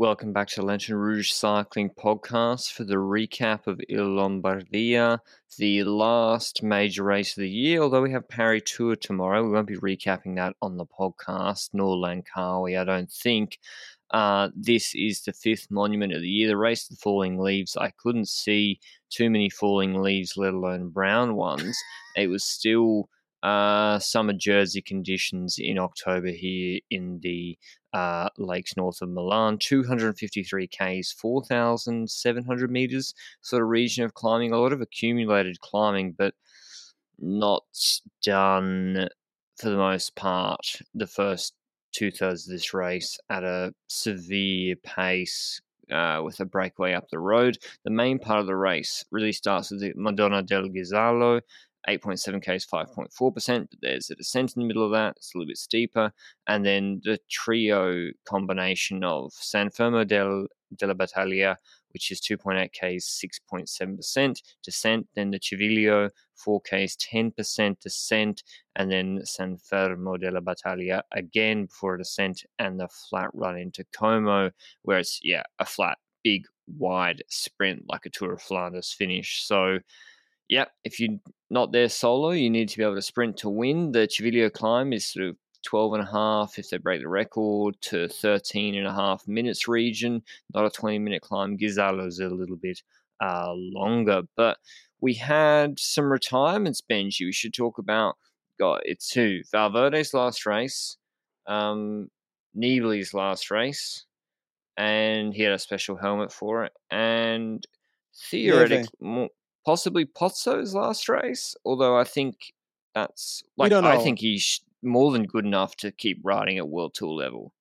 Welcome back to Lanterne Rouge Cycling Podcast for the recap of Il Lombardia, the last major race of the year. Although we have Paris Tour tomorrow, we won't be recapping that on the podcast, nor Langkawi, I don't think. Uh, this is the fifth monument of the year. The race of the falling leaves. I couldn't see too many falling leaves, let alone brown ones. It was still uh, summer Jersey conditions in October here in the uh, lakes north of Milan. 253 Ks, 4,700 meters sort of region of climbing. A lot of accumulated climbing, but not done for the most part. The first two thirds of this race at a severe pace. Uh, with a breakaway up the road. The main part of the race really starts with the Madonna del Ghisallo, 8.7k is 5.4%, but there's a descent in the middle of that. It's a little bit steeper. And then the trio combination of San Fermo del, della Battaglia, which is 2.8k is 6.7% descent. Then the Civiglio, 4k is 10% descent. And then San Fermo della Battaglia again before a descent and the flat run into Como, where it's, yeah, a flat, big, wide sprint like a Tour of Flanders finish. So, Yep, if you're not there solo, you need to be able to sprint to win. The Civiglio climb is sort of 12 and a half if they break the record to 13 and a half minutes region, not a 20 minute climb. Ghisallo's a little bit uh, longer, but we had some retirements, Benji. We should talk about, got it's two Valverde's last race, um, Nibali's last race, and he had a special helmet for it, and theoretically, possibly Pozzo's last race. Although I think that's like I think he's more than good enough to keep riding at World Tour level.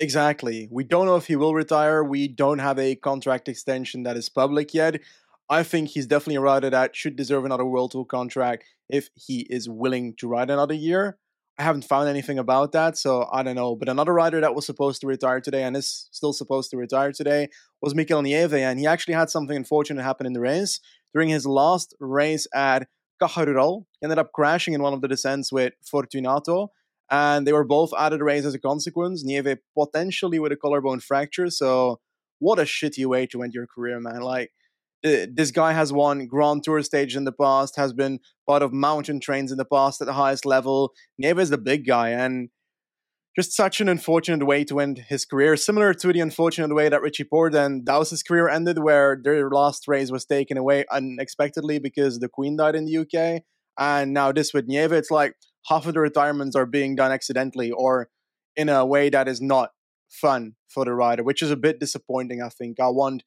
Exactly. We don't know if he will retire. We don't have a contract extension that is public yet. I think he's definitely a rider that should deserve another World Tour contract if he is willing to ride another year. I haven't found anything about that, so I don't know. But another rider that was supposed to retire today and is still supposed to retire today was Mikel Nieve, and he actually had something unfortunate happen in the race. During his last race at Caja he ended up crashing in one of the descents with Fortunato, and they were both out of the race as a consequence. Nieve potentially with a collarbone fracture, so what a shitty way to end your career, man. Like, Uh, this guy has won Grand Tour stage in the past, has been part of mountain trains in the past at the highest level. Nieve is the big guy, and just such an unfortunate way to end his career, similar to the unfortunate way that Richie Porte and Dowse's career ended, where their last race was taken away unexpectedly because the Queen died in the UK. And now this with Nieve, it's like half of the retirements are being done accidentally or in a way that is not fun for the rider, which is a bit disappointing, I think. I want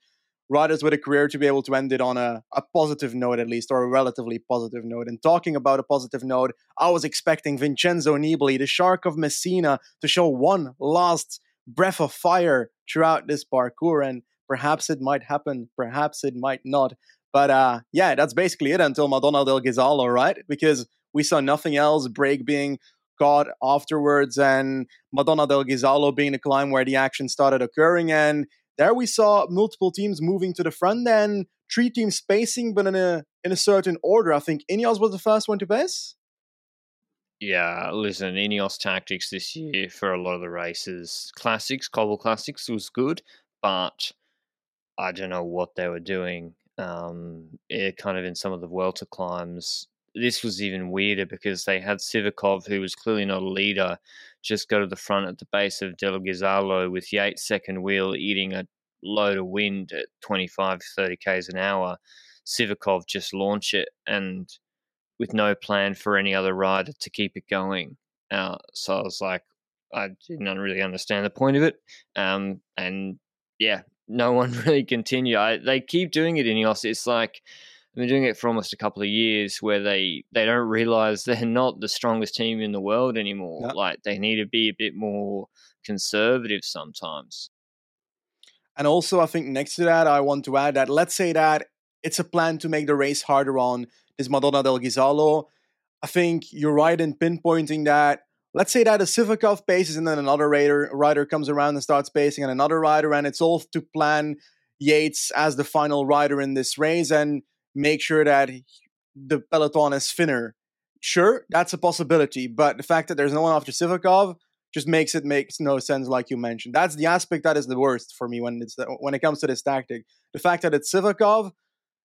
riders with a career to be able to end it on a, a positive note at least or a relatively positive note. And talking about a positive note i was expecting vincenzo nibali the shark of messina to show one last breath of fire throughout this parcours and perhaps it might happen perhaps it might not. But uh, yeah that's basically it until madonna del ghisallo right? Because we saw nothing else break being caught afterwards and madonna del ghisallo being the climb where the action started occurring. And there we saw multiple teams moving to the front and three teams spacing, but in a in a certain order. I think Ineos was the first one to pace. Yeah, listen, Ineos tactics this year for a lot of the races, classics, cobble classics was good, but I don't know what they were doing. Um, it kind of in some of the Vuelta climbs, this was even weirder because they had Sivakov, who was clearly not a leader, just go to the front at the base of Del Ghisallo with Yates second wheel eating a load of wind at 25, 30 k's an hour. Sivakov just launch it and with no plan for any other rider to keep it going. Uh, so I was like, I didn't really understand the point of it. Um, and yeah, no one really continued. I, they keep doing it in Ineos. It's like been doing it for almost a couple of years where they, they don't realize they're not the strongest team in the world anymore. Yep. Like they need to be a bit more conservative sometimes. And also, I think next to that, I want to add that let's say that it's a plan to make the race harder on this Madonna del Ghisallo. I think you're right in pinpointing that. Let's say that a Sivakov paces and then another rider, rider comes around and starts pacing, and another rider, and it's all to plan Yates as the final rider in this race and make sure that the peloton is thinner. Sure, that's a possibility, but the fact that there's no one after Sivakov just makes it makes no sense, like you mentioned. That's the aspect that is the worst for me when it's when it comes to this tactic. The fact that it's Sivakov,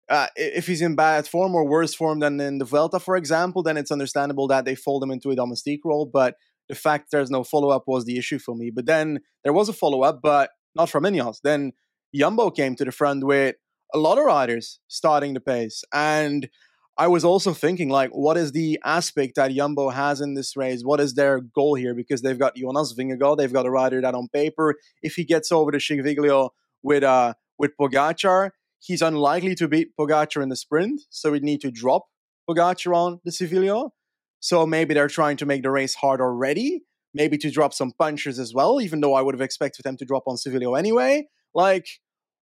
uh, if he's in bad form or worse form than in the Vuelta, for example, then it's understandable that they fold him into a domestique role. But the fact there's no follow up was the issue for me. But then there was a follow up, but not from Ineos. Then Jumbo came to the front with a lot of riders starting the pace. And I was also thinking, like, what is the aspect that Jumbo has in this race? What is their goal here? Because they've got Jonas Vingegaard, they've got a rider that on paper, if he gets over the Civiglio with uh with Pogacar, he's unlikely to beat Pogacar in the sprint, so we'd need to drop Pogacar on the Civiglio. So maybe they're trying to make the race hard already, maybe to drop some punches as well, even though I would have expected them to drop on Civiglio anyway. Like,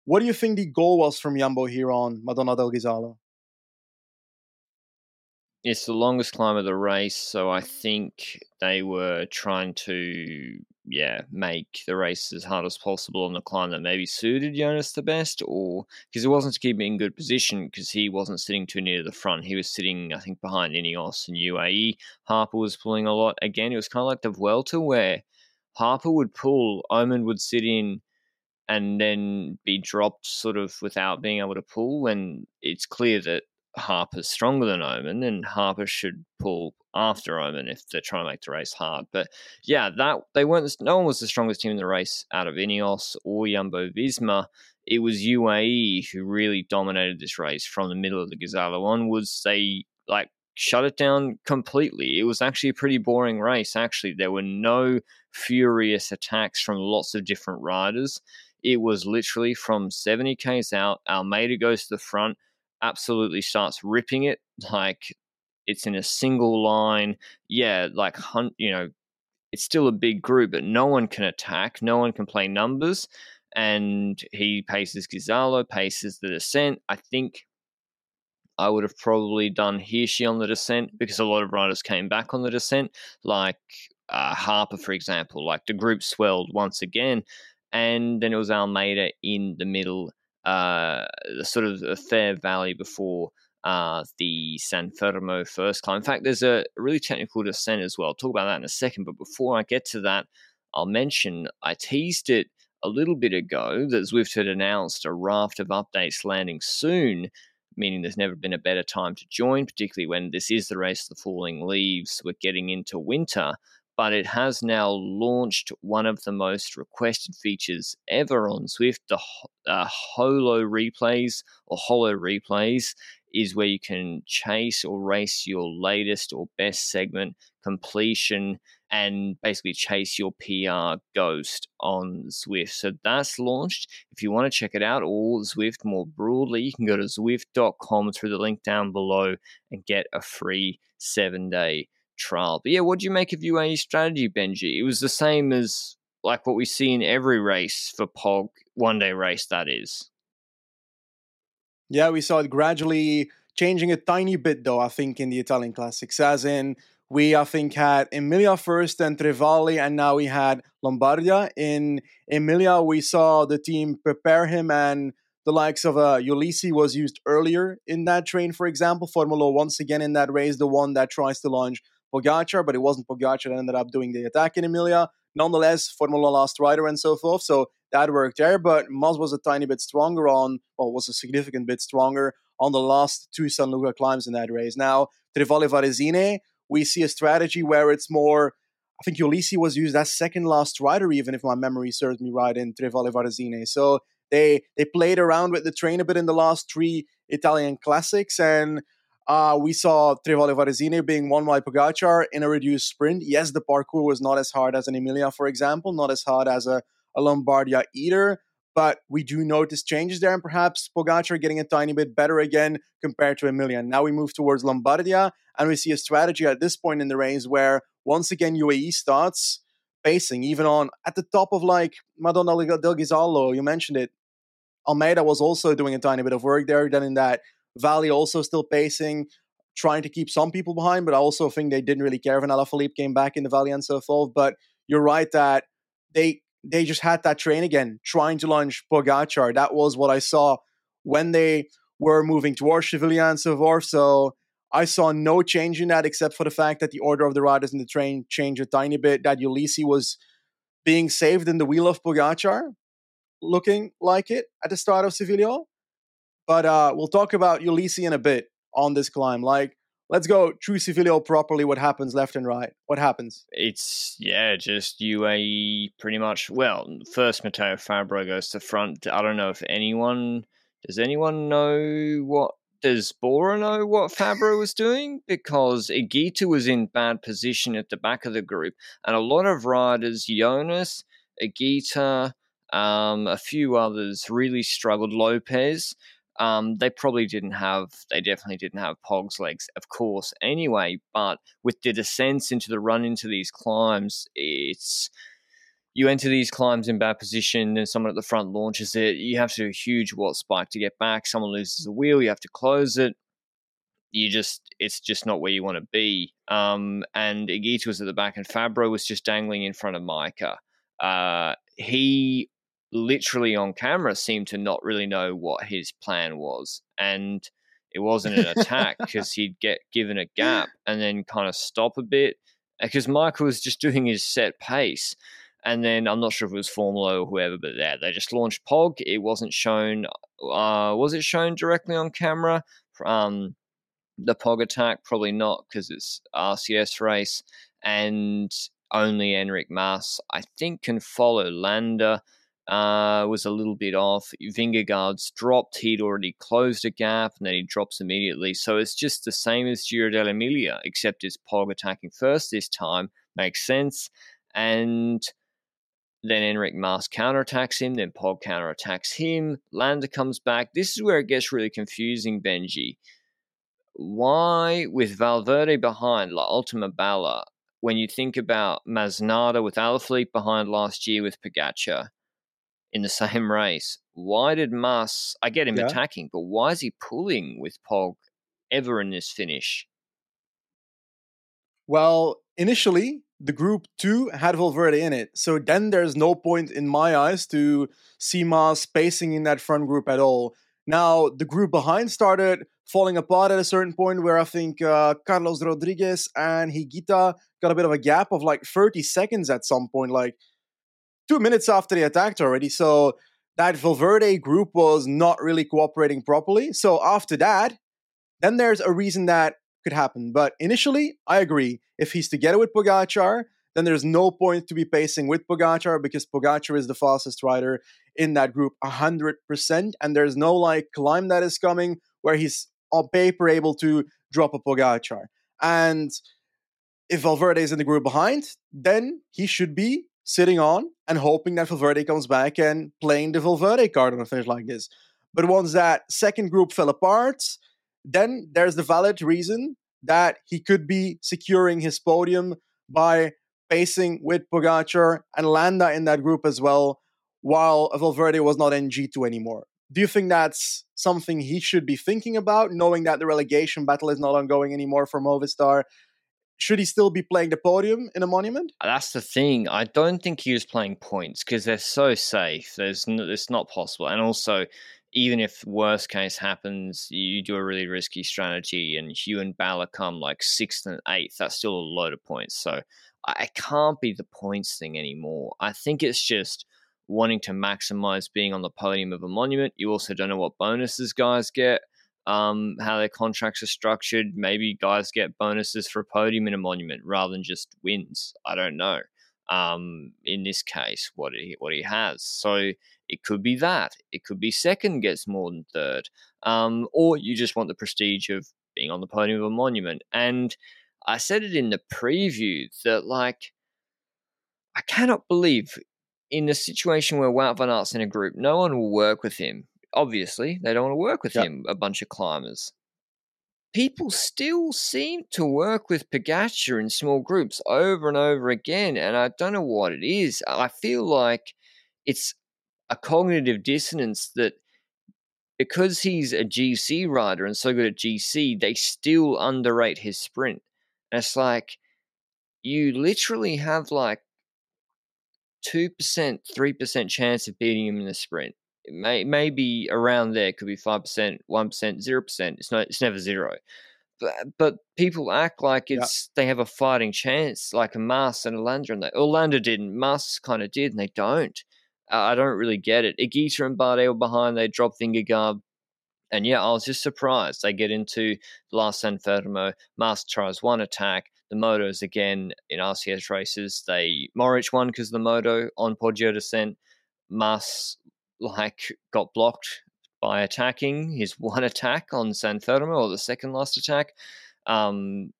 what do you think the goal was from Jumbo here on Madonna del Ghisallo? It's the longest climb of the race, so I think they were trying to, yeah, make the race as hard as possible on the climb that maybe suited Jonas the best, or because it wasn't to keep him in good position because he wasn't sitting too near the front. He was sitting, I think, behind Ineos and UAE. Harper was pulling a lot. Again, it was kind of like the Vuelta where Harper would pull, Oomen would sit in and then be dropped sort of without being able to pull when it's clear that Harper's stronger than Oomen, and Harper should pull after Oomen if they're trying to make the race hard. But yeah, that they weren't. No one was the strongest team in the race out of Ineos or Jumbo Visma. It was UAE who really dominated this race from the middle of the Ghisallo onwards. They like shut it down completely. It was actually a pretty boring race. Actually, there were no furious attacks from lots of different riders. It was literally from 70 k's out. Almeida goes to the front absolutely starts ripping it like it's in a single line. Yeah, like hunt, you know, it's still a big group, but no one can attack. No one can play numbers. And he paces Ghisallo, paces the descent. I think I would have probably done Hirschi on the descent because a lot of riders came back on the descent, like uh, Harper, for example. Like the group swelled once again. And then it was Almeida in the middle uh, sort of a fair valley before uh, the San Fermo first climb. In fact, there's a really technical descent as well. I'll talk about that in a second. But before I get to that, I'll mention I teased it a little bit ago that Zwift had announced a raft of updates landing soon, meaning there's never been a better time to join, particularly when this is the race of the falling leaves. We're getting into winter but it has now launched one of the most requested features ever on Zwift. The uh, Holo replays or Holo replays is where you can chase or race your latest or best segment completion and basically chase your PR ghost on Zwift. So that's launched. If you want to check it out, or Zwift more broadly, you can go to Zwift.com through the link down below and get a free seven day trial. But yeah, what do you make of UAE strategy, Benji? It was the same as like what we see in every race for Pog, one day race, that is. Yeah, we saw it gradually changing a tiny bit, though, I think, in the Italian Classics. As in, we, I think, had Emilia first and Tre Valli, and now we had Lombardia. In Emilia, we saw the team prepare him, and the likes of uh, Ulissi was used earlier in that train, for example. Formolo once again in that race, the one that tries to launch Pogacar, but it wasn't Pogacar that ended up doing the attack in Emilia. Nonetheless, Formolo last rider and so forth, so that worked there. But Mas was a tiny bit stronger on, well, was a significant bit stronger on the last two San Luca climbs in that race. Now, Tre Valli Varesine, we see a strategy where it's more. I think Ulissi was used as second last rider, even if my memory serves me right, in Tre Valli Varesine. So they they played around with the train a bit in the last three Italian classics, and uh, we saw Tre Valli Varesine being won by Pogacar in a reduced sprint. Yes, the parcours was not as hard as an Emilia, for example, not as hard as a, a Lombardia either. but we do notice changes there, and perhaps Pogacar getting a tiny bit better again compared to Emilia. Now we move towards Lombardia, and we see a strategy at this point in the race where once again UAE starts pacing, even on at the top of like Madonna del Ghisallo, you mentioned it. Almeida was also doing a tiny bit of work there. Then in that valley, also still pacing, trying to keep some people behind, but I also think they didn't really care when Alaphilippe came back in the valley and so forth. But you're right that they they just had that train again, trying to launch Pogacar. That was what I saw when they were moving towards Civiglio and so forth. So I saw no change in that except for the fact that the order of the riders in the train changed a tiny bit. That Ulissi was being saved in the wheel of Pogacar, looking like it at the start of Civiglio. But uh, we'll talk about Ulissi in a bit on this climb. Like, let's go through Civiglio properly. What happens left and right? What happens? It's yeah, just UAE pretty much. Well, first Matteo Fabbro goes to front. I don't know if anyone does. Anyone know what? Does Bora know what Fabbro was doing? Because Higuita was in bad position at the back of the group, and a lot of riders, Jonas, Higuita, um, a few others, really struggled. Lopez um, they probably didn't have, they definitely didn't have Pog's legs, of course, anyway. But with the descents into the run into these climbs, it's you enter these climbs in bad position and someone at the front launches it. You have to do a huge watt spike to get back. Someone loses the wheel, you have to close it. You just, it's just not where you want to be. Um, and Higuita was at the back, and Fabbro was just dangling in front of Majka. Uh, he literally on camera seemed to not really know what his plan was. And it wasn't an attack because he'd get given a gap and then kind of stop a bit because Michael was just doing his set pace. And then I'm not sure if it was Formolo or whoever, but yeah, they just launched Pog. It wasn't shown. Uh, was it shown directly on camera? Um, the Pog attack, probably not because it's RCS race, and only Enric Mas, I think, can follow Landa uh, was a little bit off. Vingegaard's dropped. He'd already closed a gap and then he drops immediately. So it's just the same as Giro dell'Emilia, except it's Pog attacking first this time. Makes sense. And then Enric Mas counterattacks him. Then Pog counterattacks him. Landa comes back. This is where it gets really confusing, Benji. Why, with Valverde behind, La Ultima Bala, when you think about Masnada with Alaphilippe behind last year with Pogacar, in the same race. Why did Mas? I get him yeah. attacking, but why is he pulling with Pog ever in this finish? Well, initially, the group two had Valverde in it. So then there's no point in my eyes to see Mas spacing in that front group at all. Now, the group behind started falling apart at a certain point where I think uh, Carlos Rodriguez and Higuita got a bit of a gap of like 30 seconds at some point. Like, two minutes after they attacked already. So that Valverde group was not really cooperating properly. So after that, then there's a reason that could happen. But initially, I agree. If he's together with Pogacar, then there's no point to be pacing with Pogacar because Pogacar is the fastest rider in that group 100%. And there's no like climb that is coming where he's on paper able to drop a Pogacar. And if Valverde is in the group behind, then he should be sitting on and hoping that Valverde comes back and playing the Valverde card on a finish like this. But once that second group fell apart, then there's the valid reason that he could be securing his podium by pacing with Pogacar and Landa in that group as well, while Valverde was not in G2 anymore. Do you think that's something he should be thinking about, knowing that the relegation battle is not ongoing anymore for Movistar should he still be playing the podium in a monument? That's the thing. I don't think he was playing points because they're so safe. There's no, it's not possible. And also, even if worst case happens, you do a really risky strategy, and Hugh and Bala come like sixth and eighth. That's still a load of points. So I can't be the points thing anymore. I think it's just wanting to maximize being on the podium of a monument. You also don't know what bonuses guys get um, how their contracts are structured. Maybe guys get bonuses for a podium in a monument rather than just wins. I don't know. Um, in this case, what he what he has. So it could be that. It could be second gets more than third. Um, or you just want the prestige of being on the podium of a monument. And I said it in the preview that like I cannot believe in the situation where Wout van Aert's in a group, no one will work with him. Obviously, they don't want to work with Yep. him, a bunch of climbers. People still seem to work with Pogacar in small groups over and over again, and I don't know what it is. I feel like it's a cognitive dissonance that because he's a GC rider and so good at GC, they still underrate his sprint. And it's like you literally have like two percent, three percent chance of beating him in the sprint. It may maybe around there could be five percent, one percent, zero percent. It's not. It's never zero. But but people act like Yeah. it's they have a fighting chance, like a Mas and a Landa, and they Orlando didn't. Mas kind of did, and they don't. Uh, I don't really get it. Higuita and Bardet were behind. They dropped Vingegaard. And yeah, I was just surprised. They get into last San Fermo. Mas tries one attack. The motos again in RCS races. They Mohorič won because of the moto on Poggio descent. Mas like got blocked by attacking his one attack on San Fermo or the second last attack. Um,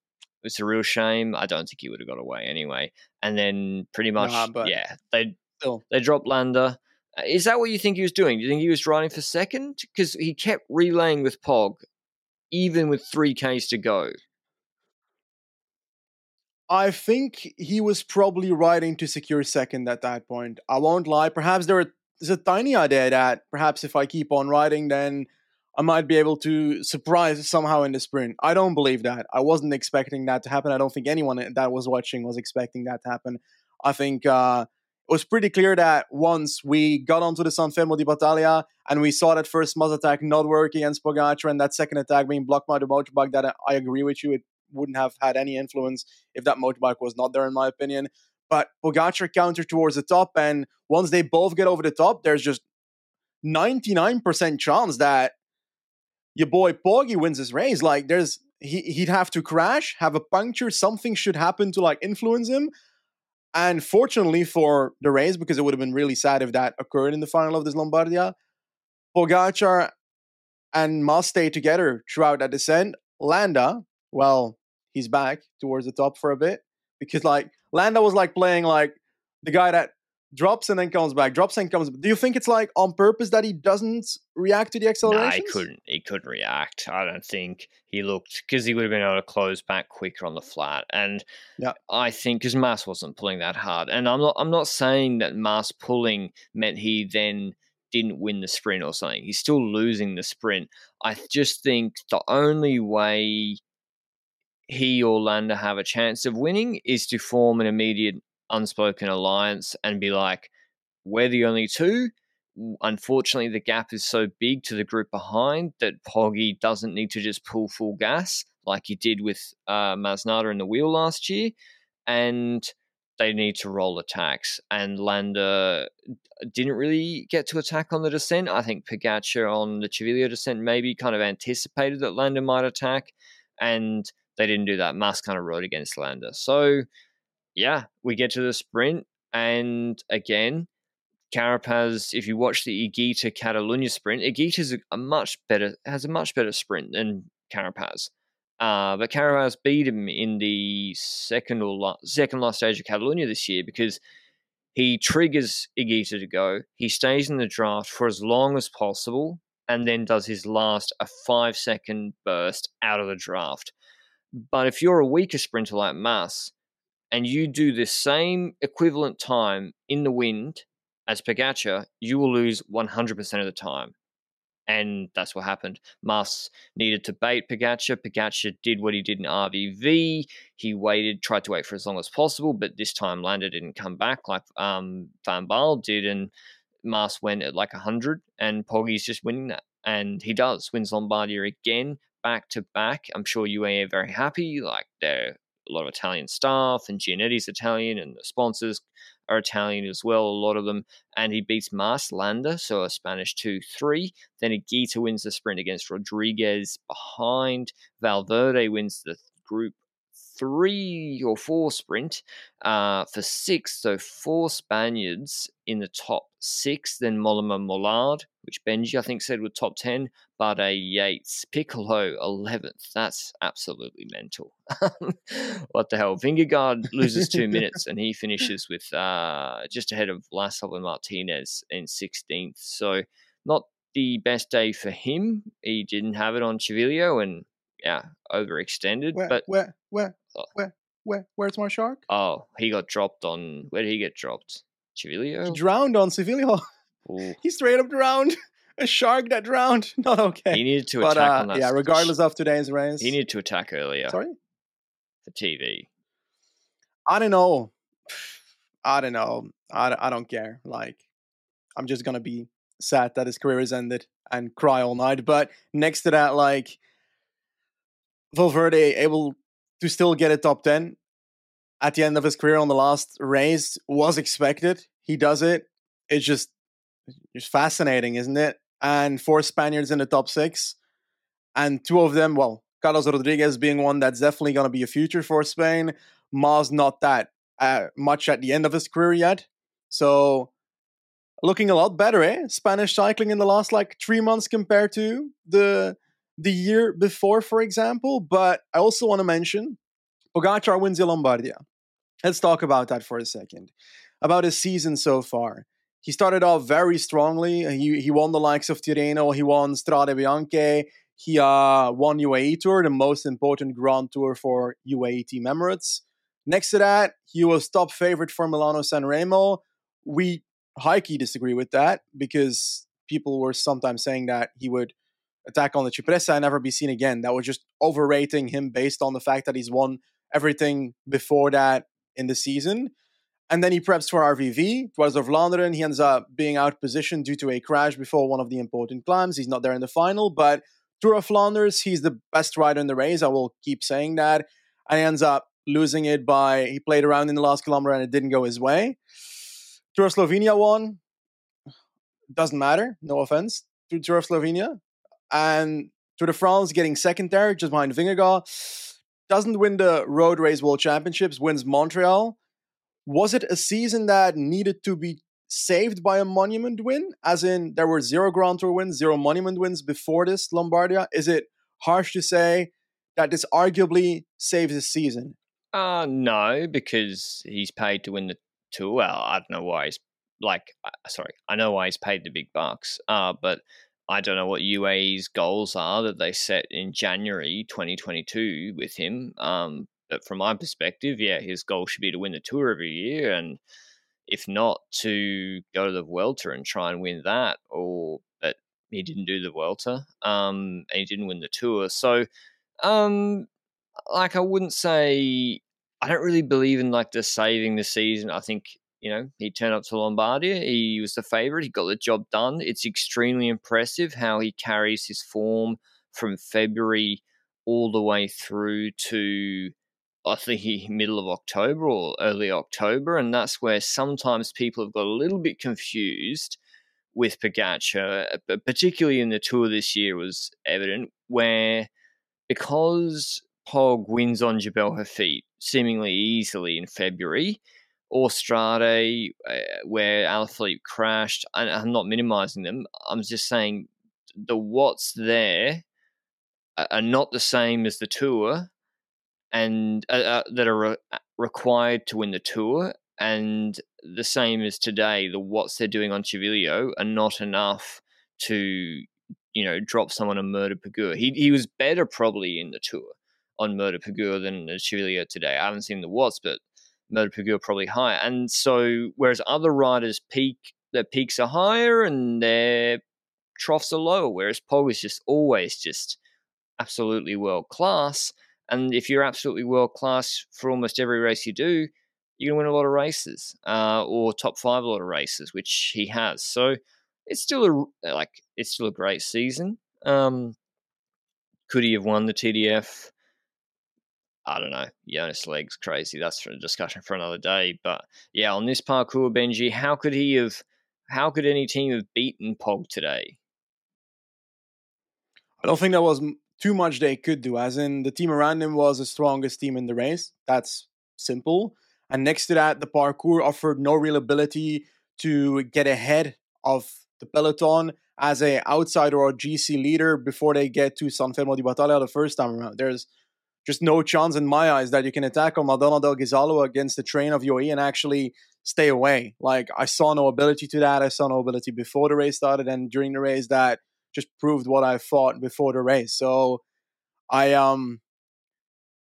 it's a real shame. I don't think he would have got away anyway. And then pretty much, Nah, yeah, they still. they dropped Landa. Uh, Is that what you think he was doing? Do you think he was riding for second? Because he kept relaying with Pog, even with three Ks to go. I think he was probably riding to secure second at that point. I won't lie. Perhaps there is a tiny idea that perhaps if I keep on riding, then I might be able to surprise somehow in the sprint. I don't believe that. I wasn't expecting that to happen. I don't think anyone that was watching was expecting that to happen. I think uh, it was pretty clear that once we got onto the San Fermo di Battaglia and we saw that first Mas attack not work against Pogacar and that second attack being blocked by the motorbike, that I agree with you. It wouldn't have had any influence if that motorbike was not there, in my opinion. But Pogacar counter towards the top, and once they both get over the top, there's just 99% chance that your boy Poggy wins this race. Like, there's he, he'd have to crash, have a puncture, something should happen to like influence him. And fortunately for the race, because it would have been really sad if that occurred in the final of this Lombardia, Pogacar and Mas stay together throughout that descent. Landa, well, he's back towards the top for a bit because like Landa was like playing like the guy that drops and then comes back, drops and comes. Do you think it's like on purpose that he doesn't react to the No, acceleration? he couldn't. He couldn't react. I don't think he looked because he would have been able to close back quicker on the flat. And Yeah. I think because Mas wasn't pulling that hard, and I'm not. I'm not saying that Mas pulling meant he then didn't win the sprint or something. He's still losing the sprint. I just think the only way he or Landa have a chance of winning is to form an immediate unspoken alliance and be like, we're the only two. Unfortunately, the gap is so big to the group behind that Poggy doesn't need to just pull full gas like he did with uh, Masnada in the wheel last year. And they need to roll attacks. And Landa didn't really get to attack on the descent. I think Pogacar on the Civiglio descent maybe kind of anticipated that Landa might attack, and they didn't do that. Mas kind of rode against Landa. So, yeah, we get to the sprint, and again, Carapaz. If you watch the Higuita Catalunya sprint, Higuita's a, a much better has a much better sprint than Carapaz. Uh, but Carapaz beat him in the second or la- second last stage of Catalunya this year because he triggers Higuita to go. He stays in the draft for as long as possible and then does his last a five second burst out of the draft. But if you're a weaker sprinter like Mas and you do the same equivalent time in the wind as Pogacar, you will lose 100% of the time. And that's what happened. Mas needed to bait Pogacar. Pogacar did what he did in RVV. He waited, tried to wait for as long as possible, but this time Landa didn't come back like um, Van Baarle did, and Mas went at like 100, and Poggy's just winning that. And he does, wins Lombardia again, back to back. I'm sure UAE are very happy. Like, they're a lot of Italian staff, and Gianetti's Italian, and the sponsors are Italian as well, a lot of them. And he beats Mas Landa, so a Spanish 2 3. Then Higuita wins the sprint against Rodriguez behind. Valverde wins the group three or four sprint uh, for six. So four Spaniards in the top six. Then Mollema Mollard, which Benji I think said was top ten. Bardet Yates Piccolo eleventh. That's absolutely mental. what the hell? Vingegaard loses two minutes and he finishes with uh, just ahead of and Martinez in sixteenth. So not the best day for him. He didn't have it on Civiglio and yeah, overextended. Where, but where, where, where, where, where's my shark? oh, he got dropped on. Where did he get dropped? He Civiglio. drowned on. Ooh, he straight up drowned. A shark that drowned. Not okay. he needed to but attack uh, on that. yeah, regardless of today's race. he needed to attack earlier Sorry, for TV. I don't know. I don't know. I, don't- I don't care. Like, I'm just gonna be sad that his career has ended and cry all night. But next to that, like, Valverde able to still get a top ten at the end of his career on the last race was expected. He does it. It's just it's fascinating, isn't it? And four Spaniards in the top six, and two of them, well, Carlos Rodriguez being one that's definitely going to be a future for Spain. Mas not that uh, much at the end of his career yet, so looking a lot better, eh? Spanish cycling in the last like three months compared to the the year before, for example. But I also want to mention Pogacar wins the Lombardia. Let's talk about that for a second. About his season so far. He started off very strongly. He he won the likes of Tirreno. He won Strade Bianche. He uh, won UAE Tour, the most important Grand Tour for UAE Team Emirates. Next to that, he was top favorite for Milano San Remo. We high key disagree with that because people were sometimes saying that he would attack on the Cipressa and never be seen again. That was just overrating him based on the fact that he's won everything before that in the season. And then he preps for RVV, towards of Vlaanderen. He ends up being out positioned due to a crash before one of the important climbs. He's not there in the final, but Tour of Flanders, he's the best rider in the race. I will keep saying that. And he ends up losing it by he played around in the last kilometer and it didn't go his way. Tour of Slovenia won. Doesn't matter. No offense to Tour of Slovenia. And Tour de France getting second there, just behind Vingegaard. Doesn't win the Road Race World Championships, wins Montreal. Was it a season that needed to be saved by a monument win? As in, there were zero Grand Tour wins, zero monument wins before this Lombardia? Is it harsh to say that this arguably saves his season? Uh no, because he's paid to win the tour. I don't know why he's like. uh, Sorry, I know why he's paid the big bucks. Uh, but I don't know what UAE's goals are that they set in January 2022 with him. Um, but from my perspective, yeah, his goal should be to win the tour every year, and if not, to go to the Vuelta and try and win that. Or but he didn't do the Vuelta, um, and he didn't win the tour. So, um, like I wouldn't say I don't really believe in like the saving the season. I think you know he turned up to Lombardia. He was the favorite. He got the job done. It's extremely impressive how he carries his form from February all the way through to I think he middle of October or early October, and that's where sometimes people have got a little bit confused with Pogacar, uh, but particularly in the tour this year was evident where because Pog wins on Jebel Hafeet seemingly easily in February, or Strade, uh, where Alaphilippe crashed, and I'm not minimizing them. I'm just saying the what's there are- not the same as the tour, and uh, uh, that are re- required to win the tour, and the same as today. The what's they're doing on Civiglio are not enough to you know drop someone on Mur de Péguère. He he was better probably in the tour on Mur de Péguère than the Civiglio today. I haven't seen the what's, but Mur de Péguère probably higher. And so whereas other riders peak, their peaks are higher and their troughs are lower, whereas Pog is just always just absolutely world class. And if you're absolutely world class for almost every race you do, you're gonna win a lot of races, uh, or top five a lot of races, which he has. So it's still a like it's still a great season. Um, could he have won the TDF? I don't know. Jonas Leg's crazy. That's for a discussion for another day. But yeah, on this parcours, Benji, how could he have? How could any team have beaten Pog today? I don't think that was too much they could do. As in, the team around him was the strongest team in the race. That's simple. And next to that, the parcours offered no real ability to get ahead of the peloton as a outsider or GC leader before they get to San Fermo di Battaglia the first time around. There's just no chance in my eyes that you can attack on Madonna del Ghisallo against the train of UAE and actually stay away. Like I saw no ability to that. I saw no ability before the race started and during the race that just proved what I thought before the race. So I um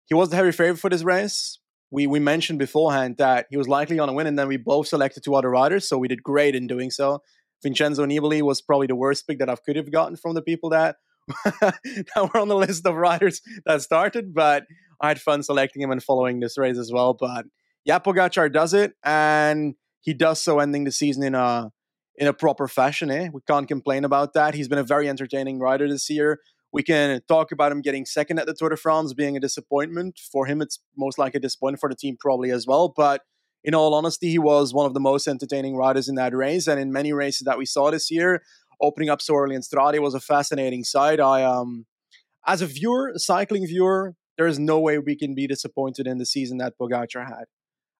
he was the heavy favorite for this race. We we mentioned beforehand that he was likely to win, and then we both selected two other riders, so we did great in doing so. Vincenzo Nibali was probably the worst pick that I could have gotten from the people that that were on the list of riders that started, but I had fun selecting him and following this race as well. But yeah, Pogacar does it, and he does so, ending the season in a in a proper fashion. Eh? We can't complain about that. He's been a very entertaining rider this year. We can talk about him getting second at the Tour de France being a disappointment for him. It's most likely a disappointment for the team, probably as well. But in all honesty, he was one of the most entertaining riders in that race, and in many races that we saw this year, opening up so early in Strade was a fascinating sight. I um, as a viewer, a cycling viewer, there is no way we can be disappointed in the season that Pogacar had,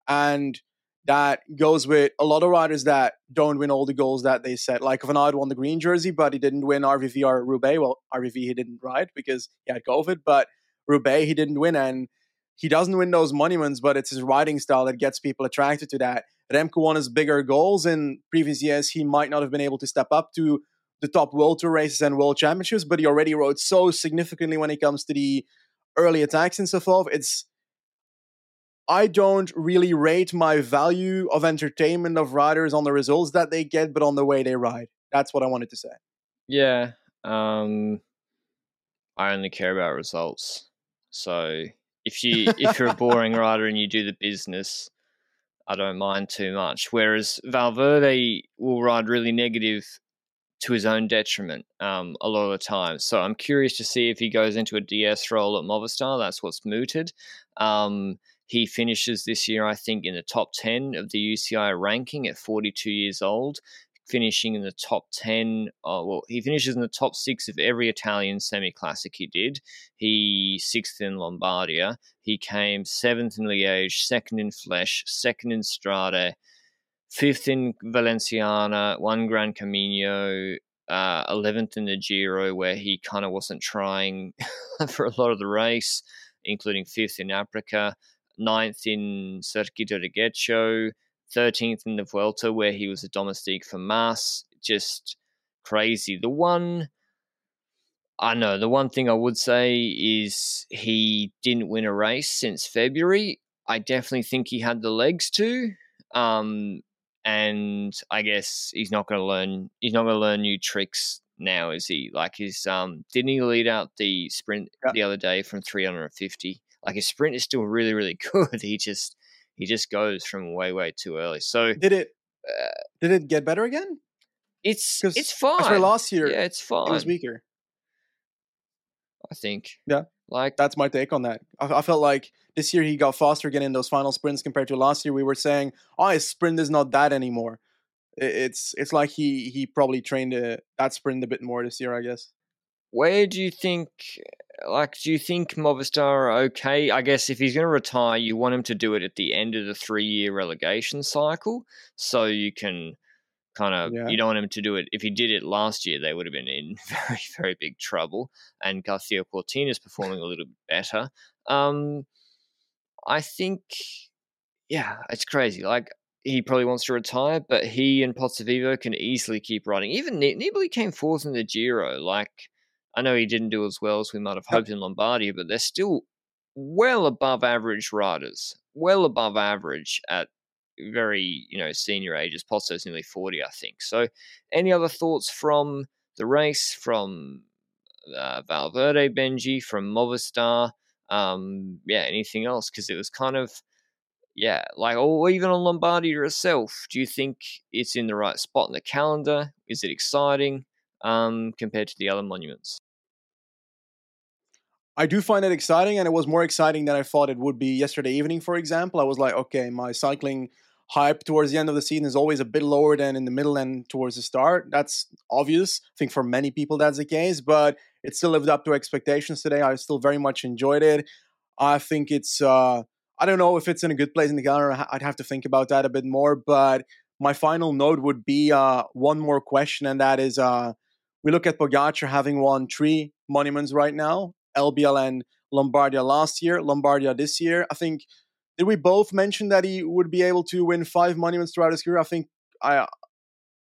and that goes with a lot of riders that don't win all the goals that they set. Like Van Aert won the green jersey, but he didn't win RVV or Roubaix. Well, RVV he didn't ride because he had COVID, but Roubaix he didn't win, and he doesn't win those monuments, but it's his riding style that gets people attracted to that. Remco won his bigger goals in previous years. He might not have been able to step up to the top World Tour races and World Championships, but he already rode so significantly when it comes to the early attacks and so forth. It's I don't really rate my value of entertainment of riders on the results that they get, but on the way they ride. That's what I wanted to say. Yeah. Um, I only care about results. So if you if you're a boring rider and you do the business, I don't mind too much. Whereas Valverde will ride really negative to his own detriment um, a lot of the time. So I'm curious to see if he goes into a DS role at Movistar. That's what's mooted. Um, he finishes this year, I think, in the top 10 of the UCI ranking at 42 years old, finishing in the top 10. Uh, well, he finishes in the top six of every Italian semi classic he did. He sixth in Lombardia. He came seventh in Liège, second in Flèche, second in Strade, fifth in Valenciana, won Gran Camino, uh, 11th in the Giro, where he kind of wasn't trying for a lot of the race, including fifth in Africa, ninth in Circuito de Getxo, 13th in the Vuelta, where he was a domestique for Mas. Just crazy. The one, I know, the one thing I would say is he didn't win a race since February. I definitely think he had the legs to. Um, and I guess he's not going to learn. He's not going to learn new tricks now, is he? Like his um, didn't he lead out the sprint yeah. the other day from 350? like his sprint is still really really good. He just he just goes from way way too early. So did it uh, did it get better again? It's it's fine. Last year, yeah, it's fine. It was weaker. I think. Yeah, like that's my take on that. I, I, felt like this year he got faster again in those final sprints compared to last year. We were saying, oh, his sprint is not that anymore. It's it's like he he probably trained uh, that sprint a bit more this year, I guess. Where do you think like, do you think Movistar are okay? I guess if he's going to retire, you want him to do it at the end of the three year relegation cycle, so you can kind of yeah. you don't want him to do it. If he did it last year, they would have been in very very big trouble. And Garcia Cortina is performing a little bit better. Um, I think, yeah, it's crazy. Like he probably wants to retire, but he and Pozzovivo can easily keep riding. Even Nibali came fourth in the Giro. Like I know he didn't do as well as we might have hoped in Lombardia, but they're still well above average riders, well above average at very you know senior ages. Pozzo's nearly forty, I think. So, any other thoughts from the race from uh, Valverde, Benji, from Movistar? Um, yeah, anything else? Because it was kind of yeah, like or even on Lombardia itself. Do you think it's in the right spot in the calendar? Is it exciting? um, compared to the other monuments. I do find it exciting, and it was more exciting than I thought it would be yesterday evening, for example. I was like, okay, my cycling hype towards the end of the season is always a bit lower than in the middle and towards the start. That's obvious. I think for many people that's the case, but it still lived up to expectations today. I still very much enjoyed it. I think it's uh, I don't know if it's in a good place in the calendar. I'd have to think about that a bit more. But my final note would be uh, one more question, and that is uh, we look at Pogacar having won three monuments right now, LBL and Lombardia last year, Lombardia this year. I think did we both mention that he would be able to win five monuments throughout his career? I think I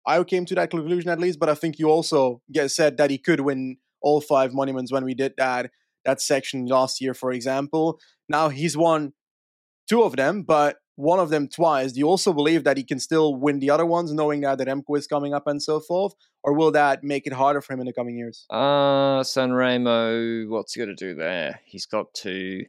I came to that conclusion at least, but I think you also get said that he could win all five monuments when we did that that section last year, for example. Now he's won two of them, but one of them twice. Do you also believe that he can still win the other ones, knowing that the Remco is coming up and so forth, or will that make it harder for him in the coming years? Uh Sanremo, what's he got to do there? He's got to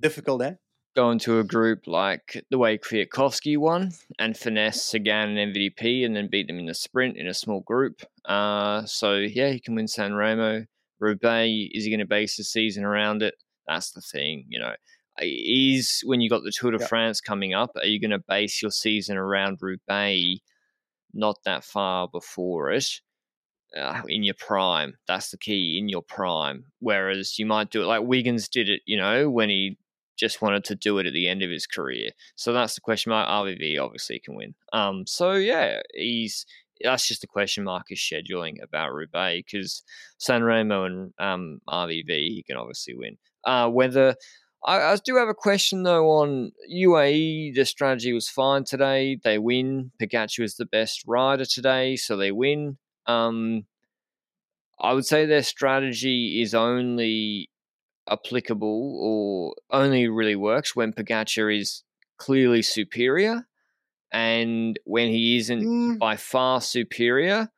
difficult, eh? Go into a group like the way Kwiatkowski won and finesse Sagan and MVP and then beat them in the sprint in a small group. Uh, so yeah, he can win San Remo. Roubaix, is he going to base the season around it? That's the thing, you know. Is when you got the Tour de yep. France coming up, are you going to base your season around Roubaix not that far before it? Uh, in your prime, that's the key. In your prime, whereas you might do it like Wiggins did it, you know, when he just wanted to do it at the end of his career. So that's the question mark. RVV obviously can win. Um, so yeah, he's that's just a question mark is scheduling about Roubaix because San Sanremo and um, RVV he can obviously win. Uh, whether I, I, do have a question though on UAE. The strategy was fine today. They win. Pogacar is the best rider today, so they win. Um, I would say their strategy is only applicable or only really works when Pogacar is clearly superior and when he isn't mm. by far superior,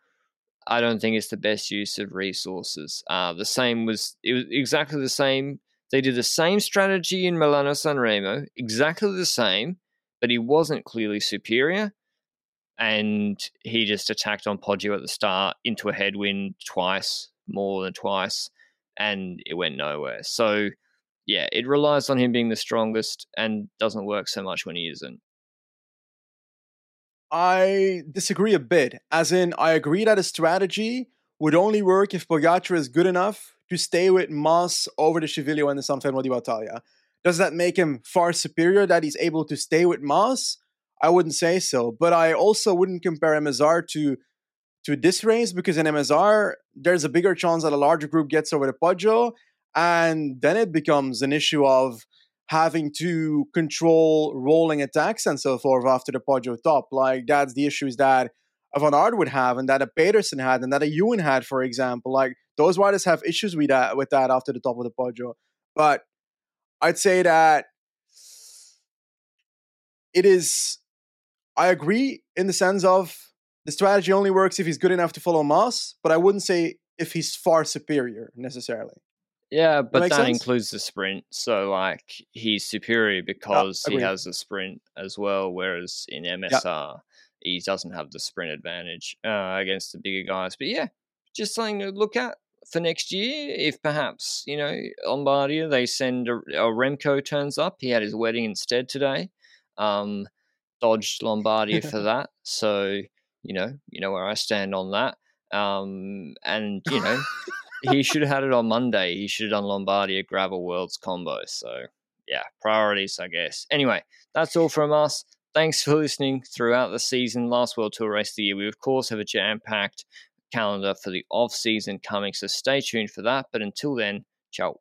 I don't think it's the best use of resources. Uh, the same was it was exactly the same. They did the same strategy in Milano Sanremo, exactly the same, but he wasn't clearly superior, and he just attacked on Poggio at the start into a headwind twice, more than twice, and it went nowhere. So, yeah, it relies on him being the strongest and doesn't work so much when he isn't. I disagree a bit. As in, I agree that a strategy would only work if Pogacar is good enough to stay with Mas over the Civiglio and the San Fermo di Battaglia. Does that make him far superior that he's able to stay with Mas? I wouldn't say so. But I also wouldn't compare Mazar to to this race because in MSR, there's a bigger chance that a larger group gets over the Poggio. And then it becomes an issue of having to control rolling attacks and so forth after the Poggio top. Like that's the issues that a Van Aert would have and that a Pedersen had and that a Ewan had, for example. Like those riders have issues with that with that after the top of the Poggio. But I'd say that it is I agree in the sense of the strategy only works if he's good enough to follow Mas, but I wouldn't say if he's far superior necessarily. Yeah, but that, that includes the sprint. So like he's superior because he has a sprint as well, whereas in MSR he doesn't have the sprint advantage uh, against the bigger guys. But yeah, just something to look at for next year. If perhaps you know Lombardia, they send a, a Remco turns up. He had his wedding instead today. Um, dodged Lombardia for that. So you know, you know where I stand on that. Um, and you know he should have had it on Monday. He should have done Lombardia Gravel Worlds combo. So yeah, priorities, I guess. Anyway, that's all from us. Thanks for listening throughout the season. Last World Tour race of the year. We of course have a jam-packed calendar for the off season coming, so stay tuned for that. But until then, ciao.